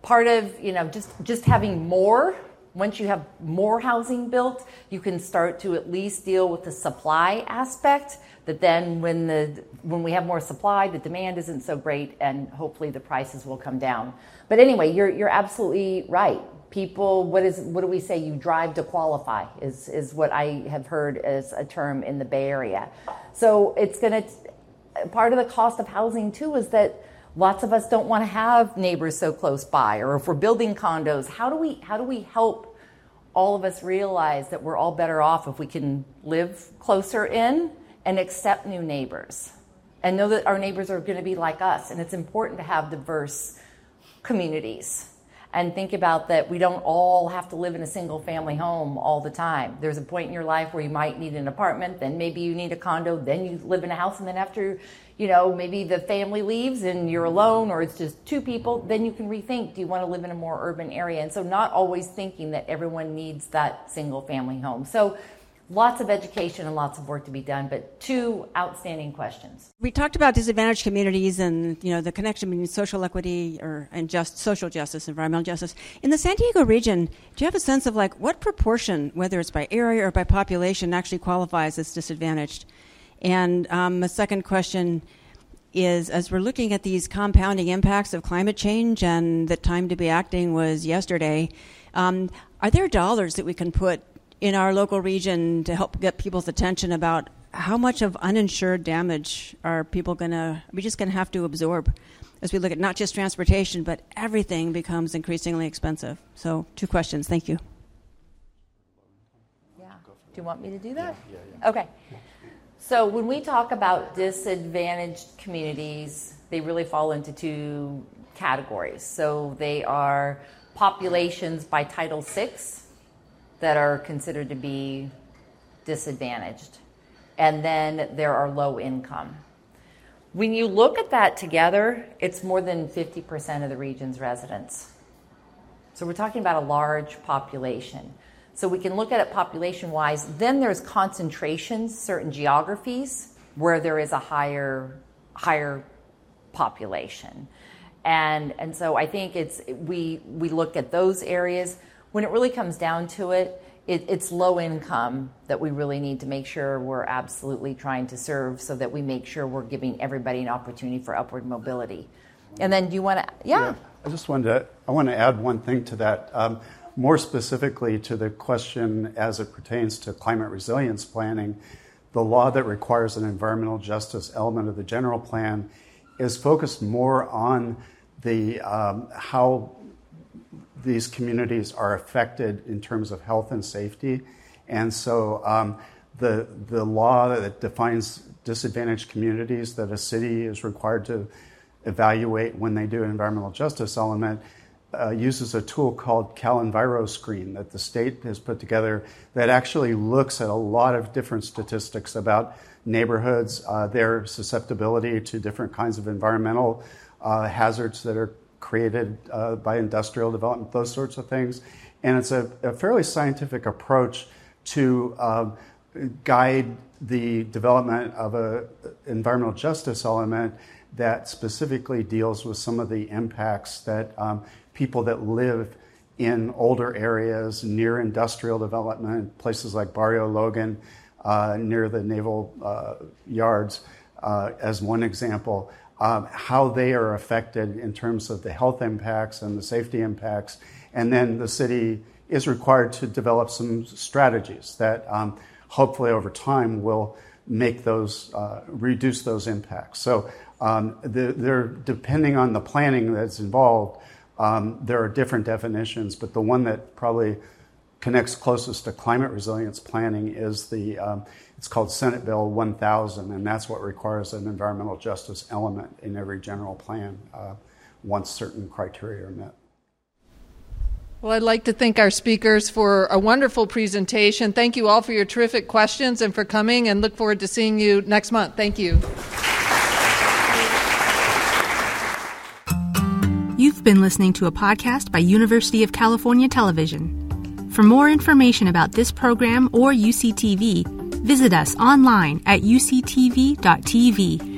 Part of, you know, just, just having more once you have more housing built, you can start to at least deal with the supply aspect. That then, when the when we have more supply, the demand isn't so great, and hopefully the prices will come down. But anyway, you're you're absolutely right. People, what is what do we say? You drive to qualify is is what I have heard as a term in the Bay Area. So it's going to part of the cost of housing too is that Lots of us don't want to have neighbors so close by, or if we're building condos, how do we how do we help all of us realize that we're all better off if we can live closer in and accept new neighbors and know that our neighbors are going to be like us. And it's important to have diverse communities and think about that we don't all have to live in a single family home all the time. There's a point in your life where you might need an apartment, then maybe you need a condo, then you live in a house, and then after, you know, maybe the family leaves and you're alone or it's just two people, then you can rethink do you want to live in a more urban area? And so, not always thinking that everyone needs that single family home. So, lots of education and lots of work to be done, but two outstanding questions. We talked about disadvantaged communities and you know the connection between social equity or and just social justice, environmental justice. In the San Diego region, do you have a sense of like what proportion, whether it's by area or by population, actually qualifies as disadvantaged? And um, the second question is as we're looking at these compounding impacts of climate change and the time to be acting was yesterday, um, are there dollars that we can put in our local region to help get people's attention about how much of uninsured damage are people going to, we just going to have to absorb as we look at not just transportation, but everything becomes increasingly expensive. So, two questions. Thank you. Yeah. Do you want me to do that? Yeah, yeah, yeah. Okay. So, when we talk about disadvantaged communities, they really fall into two categories. So, they are populations by Title VI that are considered to be disadvantaged. And then there are low income. When you look at that together, it's more than 50% of the region's residents. So we're talking about a large population. So we can look at it population wise. Then there's concentrations, certain geographies where there is a higher higher population. And and so I think it's we we look at those areas when it really comes down to it, it, it's low income that we really need to make sure we're absolutely trying to serve so that we make sure we're giving everybody an opportunity for upward mobility. And then do you want to, yeah. yeah. I just wanted to, I want to add one thing to that. Um, more specifically to the question as it pertains to climate resilience planning, the law that requires an environmental justice element of the general plan is focused more on the um, how these communities are affected in terms of health and safety. And so um, the, the law that defines disadvantaged communities that a city is required to evaluate when they do an environmental justice element uh, uses a tool called CalEnviroScreen that the state has put together that actually looks at a lot of different statistics about neighborhoods, uh, their susceptibility to different kinds of environmental uh, hazards that are created uh, by industrial development, those sorts of things. And it's a, a fairly scientific approach to uh, guide the development of an environmental justice element that specifically deals with some of the impacts that um, people that live in older areas near industrial development, places like Barrio Logan, uh, near the naval uh, yards, uh, as one example, um, how they are affected in terms of the health impacts and the safety impacts. And then the city is required to develop some strategies that um, hopefully over time will make those, uh, reduce those impacts. So um, they're, depending on the planning that's involved, um, there are different definitions, but the one that probably connects closest to climate resilience planning is the um, it's called Senate Bill 1000, and that's what requires an environmental justice element in every general plan uh, once certain criteria are met. Well, I'd like to thank our speakers for a wonderful presentation. Thank you all for your terrific questions and for coming, and look forward to seeing you next month. Thank you. You've been listening to a podcast by University of California Television. For more information about this program or UCTV, visit us online at uctv.tv